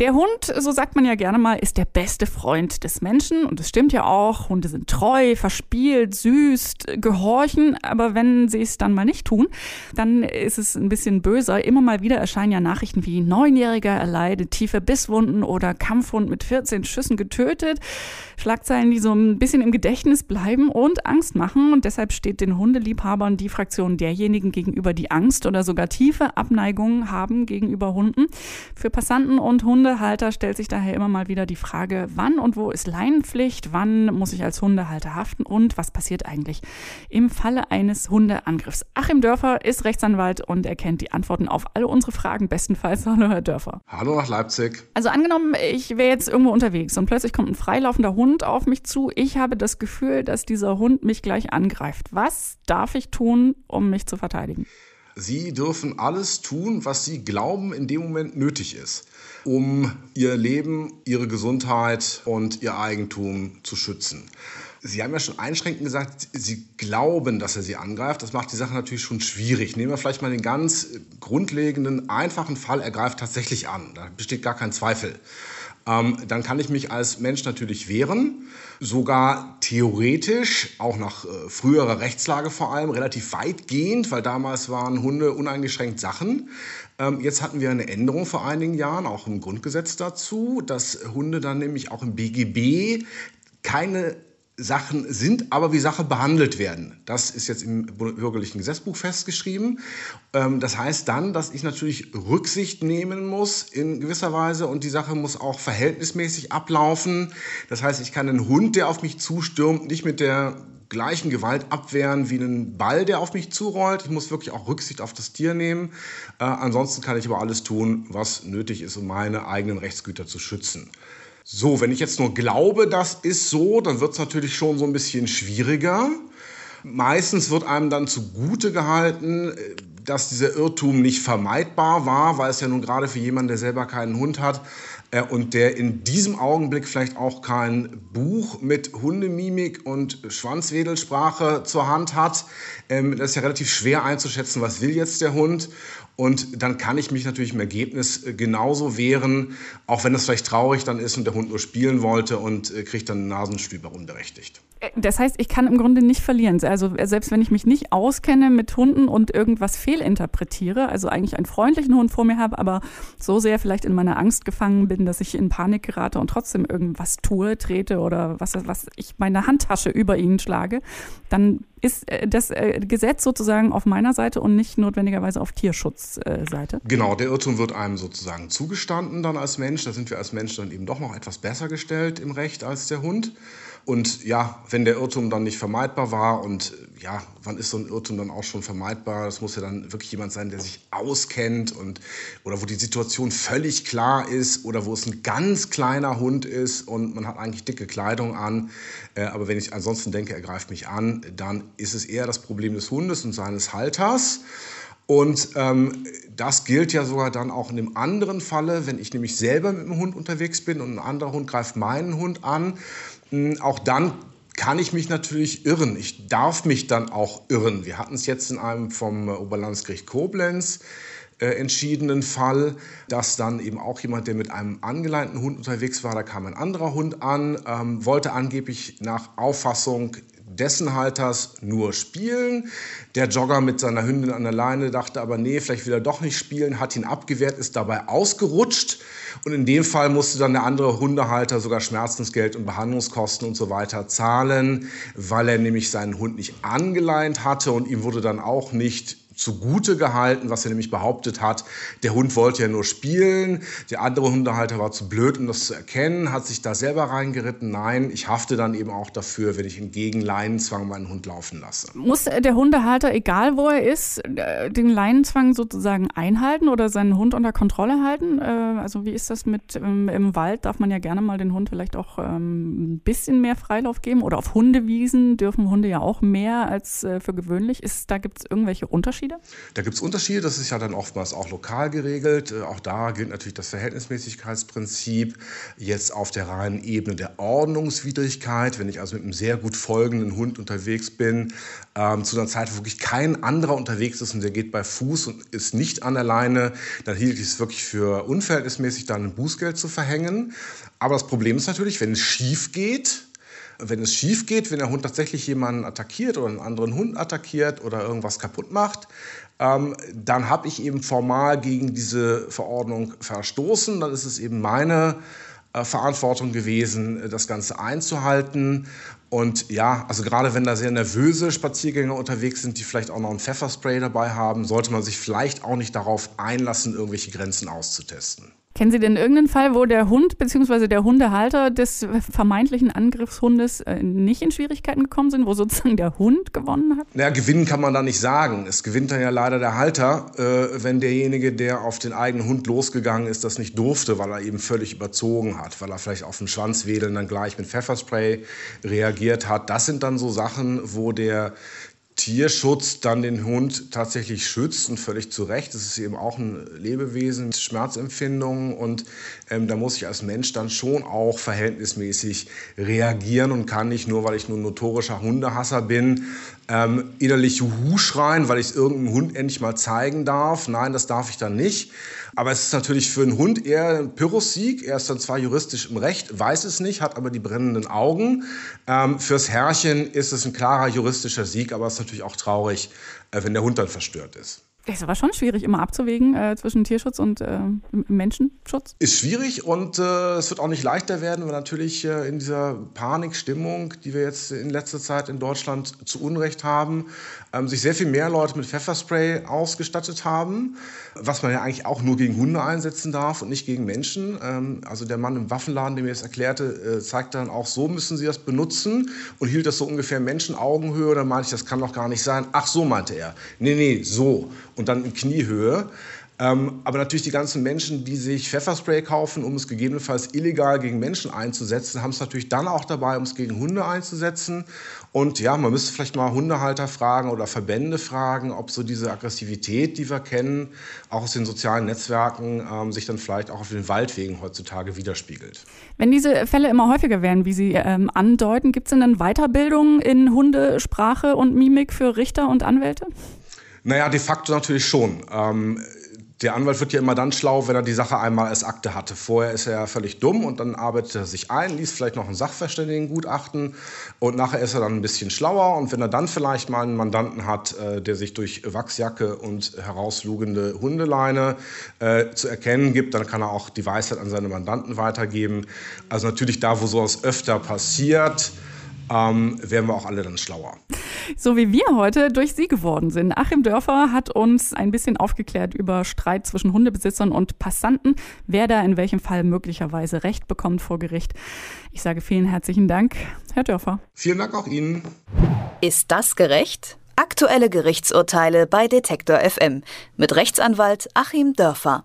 Der Hund, so sagt man ja gerne mal, ist der beste Freund des Menschen. Und es stimmt ja auch. Hunde sind treu, verspielt, süß, gehorchen. Aber wenn sie es dann mal nicht tun, dann ist es ein bisschen böser. Immer mal wieder erscheinen ja Nachrichten wie Neunjähriger erleidet tiefe Bisswunden oder Kampfhund mit 14 Schüssen getötet. Schlagzeilen, die so ein bisschen im Gedächtnis bleiben und Angst machen. Und deshalb steht den Hundeliebhabern die Fraktion derjenigen gegenüber, die Angst oder sogar tiefe Abneigungen haben gegenüber Hunden. Für Passanten und Hunde Hundehalter stellt sich daher immer mal wieder die Frage, wann und wo ist Leinenpflicht, wann muss ich als Hundehalter haften und was passiert eigentlich im Falle eines Hundeangriffs. Achim Dörfer ist Rechtsanwalt und er kennt die Antworten auf alle unsere Fragen bestenfalls. Hallo, Herr Dörfer. Hallo nach Leipzig. Also angenommen, ich wäre jetzt irgendwo unterwegs und plötzlich kommt ein freilaufender Hund auf mich zu. Ich habe das Gefühl, dass dieser Hund mich gleich angreift. Was darf ich tun, um mich zu verteidigen? Sie dürfen alles tun, was Sie glauben in dem Moment nötig ist, um Ihr Leben, Ihre Gesundheit und Ihr Eigentum zu schützen. Sie haben ja schon einschränkend gesagt, Sie glauben, dass er Sie angreift. Das macht die Sache natürlich schon schwierig. Nehmen wir vielleicht mal den ganz grundlegenden, einfachen Fall, er greift tatsächlich an. Da besteht gar kein Zweifel ähm, dann kann ich mich als Mensch natürlich wehren, sogar theoretisch, auch nach äh, früherer Rechtslage vor allem, relativ weitgehend, weil damals waren Hunde uneingeschränkt Sachen. Ähm, jetzt hatten wir eine Änderung vor einigen Jahren, auch im Grundgesetz dazu, dass Hunde dann nämlich auch im BGB keine Sachen sind, aber wie Sachen behandelt werden. Das ist jetzt im bürgerlichen Gesetzbuch festgeschrieben. Ähm, das heißt dann, dass ich natürlich Rücksicht nehmen muss in gewisser Weise und die Sache muss auch verhältnismäßig ablaufen. Das heißt, ich kann einen Hund, der auf mich zustürmt, nicht mit der gleichen Gewalt abwehren wie einen Ball, der auf mich zurollt. Ich muss wirklich auch Rücksicht auf das Tier nehmen. Äh, ansonsten kann ich aber alles tun, was nötig ist, um meine eigenen Rechtsgüter zu schützen. So, wenn ich jetzt nur glaube, das ist so, dann wird es natürlich schon so ein bisschen schwieriger. Meistens wird einem dann zugute gehalten, äh, dass dieser Irrtum nicht vermeidbar war, weil es ja nun gerade für jemanden, der selber keinen Hund hat äh, und der in diesem Augenblick vielleicht auch kein Buch mit Hundemimik und Schwanzwedelsprache zur Hand hat, ähm, das ist ja relativ schwer einzuschätzen, was will jetzt der Hund. Und dann kann ich mich natürlich im Ergebnis äh, genauso wehren, auch wenn es vielleicht traurig dann ist und der Hund nur spielen wollte und äh, kriegt dann Nasenstüber unberechtigt. Äh, das heißt, ich kann im Grunde nicht verlieren. Also selbst wenn ich mich nicht auskenne mit Hunden und irgendwas fehlinterpretiere, also eigentlich einen freundlichen Hund vor mir habe, aber so sehr vielleicht in meiner Angst gefangen bin, dass ich in Panik gerate und trotzdem irgendwas tue, trete oder was, was ich meine Handtasche über ihn schlage, dann ist äh, das äh, Gesetz sozusagen auf meiner Seite und nicht notwendigerweise auf Tierschutzseite? Genau, der Irrtum wird einem sozusagen zugestanden dann als Mensch. Da sind wir als Mensch dann eben doch noch etwas besser gestellt im Recht als der Hund. Und ja, wenn der Irrtum dann nicht vermeidbar war und ja, wann ist so ein Irrtum dann auch schon vermeidbar? Das muss ja dann wirklich jemand sein, der sich auskennt und oder wo die Situation völlig klar ist oder wo es ein ganz kleiner Hund ist und man hat eigentlich dicke Kleidung an. Äh, aber wenn ich ansonsten denke, er greift mich an, dann ist es eher das Problem des Hundes und seines Halters. Und ähm, das gilt ja sogar dann auch in dem anderen Falle, wenn ich nämlich selber mit dem Hund unterwegs bin und ein anderer Hund greift meinen Hund an auch dann kann ich mich natürlich irren. Ich darf mich dann auch irren. Wir hatten es jetzt in einem vom Oberlandesgericht Koblenz äh, entschiedenen Fall, dass dann eben auch jemand, der mit einem angeleinten Hund unterwegs war, da kam ein anderer Hund an, ähm, wollte angeblich nach Auffassung dessen Halters nur spielen. Der Jogger mit seiner Hündin an der Leine dachte aber, nee, vielleicht will er doch nicht spielen, hat ihn abgewehrt, ist dabei ausgerutscht. Und in dem Fall musste dann der andere Hundehalter sogar Schmerzensgeld und Behandlungskosten und so weiter zahlen, weil er nämlich seinen Hund nicht angeleint hatte und ihm wurde dann auch nicht zugute gehalten, was er nämlich behauptet hat, der Hund wollte ja nur spielen, der andere Hundehalter war zu blöd, um das zu erkennen, hat sich da selber reingeritten. Nein, ich hafte dann eben auch dafür, wenn ich entgegen Leinenzwang meinen Hund laufen lasse. Muss der Hundehalter, egal wo er ist, äh, den Leinenzwang sozusagen einhalten oder seinen Hund unter Kontrolle halten? Äh, also wie ist das mit ähm, im Wald? Darf man ja gerne mal den Hund vielleicht auch ähm, ein bisschen mehr Freilauf geben oder auf Hundewiesen dürfen Hunde ja auch mehr als äh, für gewöhnlich. Ist, da gibt es irgendwelche Unterschiede? Unterschiede? Da gibt es Unterschiede, das ist ja dann oftmals auch lokal geregelt. Äh, auch da gilt natürlich das Verhältnismäßigkeitsprinzip. Jetzt auf der reinen Ebene der Ordnungswidrigkeit, wenn ich also mit einem sehr gut folgenden Hund unterwegs bin, ähm, zu einer Zeit, wo wirklich kein anderer unterwegs ist und der geht bei Fuß und ist nicht an der Leine, dann hielt ich es wirklich für unverhältnismäßig, dann ein Bußgeld zu verhängen. Aber das Problem ist natürlich, wenn es schief geht, wenn es schief geht, wenn der Hund tatsächlich jemanden attackiert oder einen anderen Hund attackiert oder irgendwas kaputt macht, ähm, dann habe ich eben formal gegen diese Verordnung verstoßen. Dann ist es eben meine äh, Verantwortung gewesen, das Ganze einzuhalten. Und ja, also gerade wenn da sehr nervöse Spaziergänger unterwegs sind, die vielleicht auch noch ein Pfefferspray dabei haben, sollte man sich vielleicht auch nicht darauf einlassen, irgendwelche Grenzen auszutesten. Kennen Sie denn irgendeinen Fall, wo der Hund bzw. der Hundehalter des vermeintlichen Angriffshundes äh, nicht in Schwierigkeiten gekommen sind, wo sozusagen der Hund gewonnen hat? Naja, gewinnen kann man da nicht sagen. Es gewinnt dann ja leider der Halter, äh, wenn derjenige, der auf den eigenen Hund losgegangen ist, das nicht durfte, weil er eben völlig überzogen hat, weil er vielleicht auf den Schwanzwedeln dann gleich mit Pfefferspray reagiert hat. Das sind dann so Sachen, wo der Tierschutz dann den Hund tatsächlich schützt und völlig zu Recht. Das ist eben auch ein Lebewesen mit Schmerzempfindungen und ähm, da muss ich als Mensch dann schon auch verhältnismäßig reagieren und kann nicht nur, weil ich nur ein notorischer Hundehasser bin, ähm, innerlich Juhu schreien, weil ich es irgendeinem Hund endlich mal zeigen darf. Nein, das darf ich dann nicht. Aber es ist natürlich für einen Hund eher ein Pyrrhus-Sieg. Er ist dann zwar juristisch im Recht, weiß es nicht, hat aber die brennenden Augen. Ähm, fürs Herrchen ist es ein klarer juristischer Sieg, aber es ist natürlich auch traurig, äh, wenn der Hund dann verstört ist. Ist aber schon schwierig, immer abzuwägen äh, zwischen Tierschutz und äh, Menschenschutz. Ist schwierig und äh, es wird auch nicht leichter werden, weil natürlich äh, in dieser Panikstimmung, die wir jetzt in letzter Zeit in Deutschland zu Unrecht haben, ähm, sich sehr viel mehr Leute mit Pfefferspray ausgestattet haben, was man ja eigentlich auch nur gegen Hunde einsetzen darf und nicht gegen Menschen. Ähm, also der Mann im Waffenladen, der mir das erklärte, äh, zeigte dann auch, so müssen Sie das benutzen und hielt das so ungefähr Menschenaugenhöhe. Da meinte ich, das kann doch gar nicht sein. Ach, so meinte er. Nee, nee, so und dann in Kniehöhe. Ähm, aber natürlich die ganzen Menschen, die sich Pfefferspray kaufen, um es gegebenenfalls illegal gegen Menschen einzusetzen, haben es natürlich dann auch dabei, um es gegen Hunde einzusetzen. Und ja, man müsste vielleicht mal Hundehalter fragen oder Verbände fragen, ob so diese Aggressivität, die wir kennen, auch aus den sozialen Netzwerken, ähm, sich dann vielleicht auch auf den Waldwegen heutzutage widerspiegelt. Wenn diese Fälle immer häufiger werden, wie Sie ähm, andeuten, gibt es denn dann Weiterbildung in Hundesprache und Mimik für Richter und Anwälte? Naja, de facto natürlich schon. Ähm, der Anwalt wird ja immer dann schlau, wenn er die Sache einmal als Akte hatte. Vorher ist er ja völlig dumm und dann arbeitet er sich ein, liest vielleicht noch ein Sachverständigengutachten und nachher ist er dann ein bisschen schlauer. Und wenn er dann vielleicht mal einen Mandanten hat, äh, der sich durch Wachsjacke und herauslugende Hundeleine äh, zu erkennen gibt, dann kann er auch die Weisheit an seine Mandanten weitergeben. Also natürlich da, wo sowas öfter passiert, ähm, werden wir auch alle dann schlauer. So wie wir heute durch Sie geworden sind. Achim Dörfer hat uns ein bisschen aufgeklärt über Streit zwischen Hundebesitzern und Passanten, wer da in welchem Fall möglicherweise Recht bekommt vor Gericht. Ich sage vielen herzlichen Dank, Herr Dörfer. Vielen Dank auch Ihnen. Ist das gerecht? Aktuelle Gerichtsurteile bei Detektor FM mit Rechtsanwalt Achim Dörfer.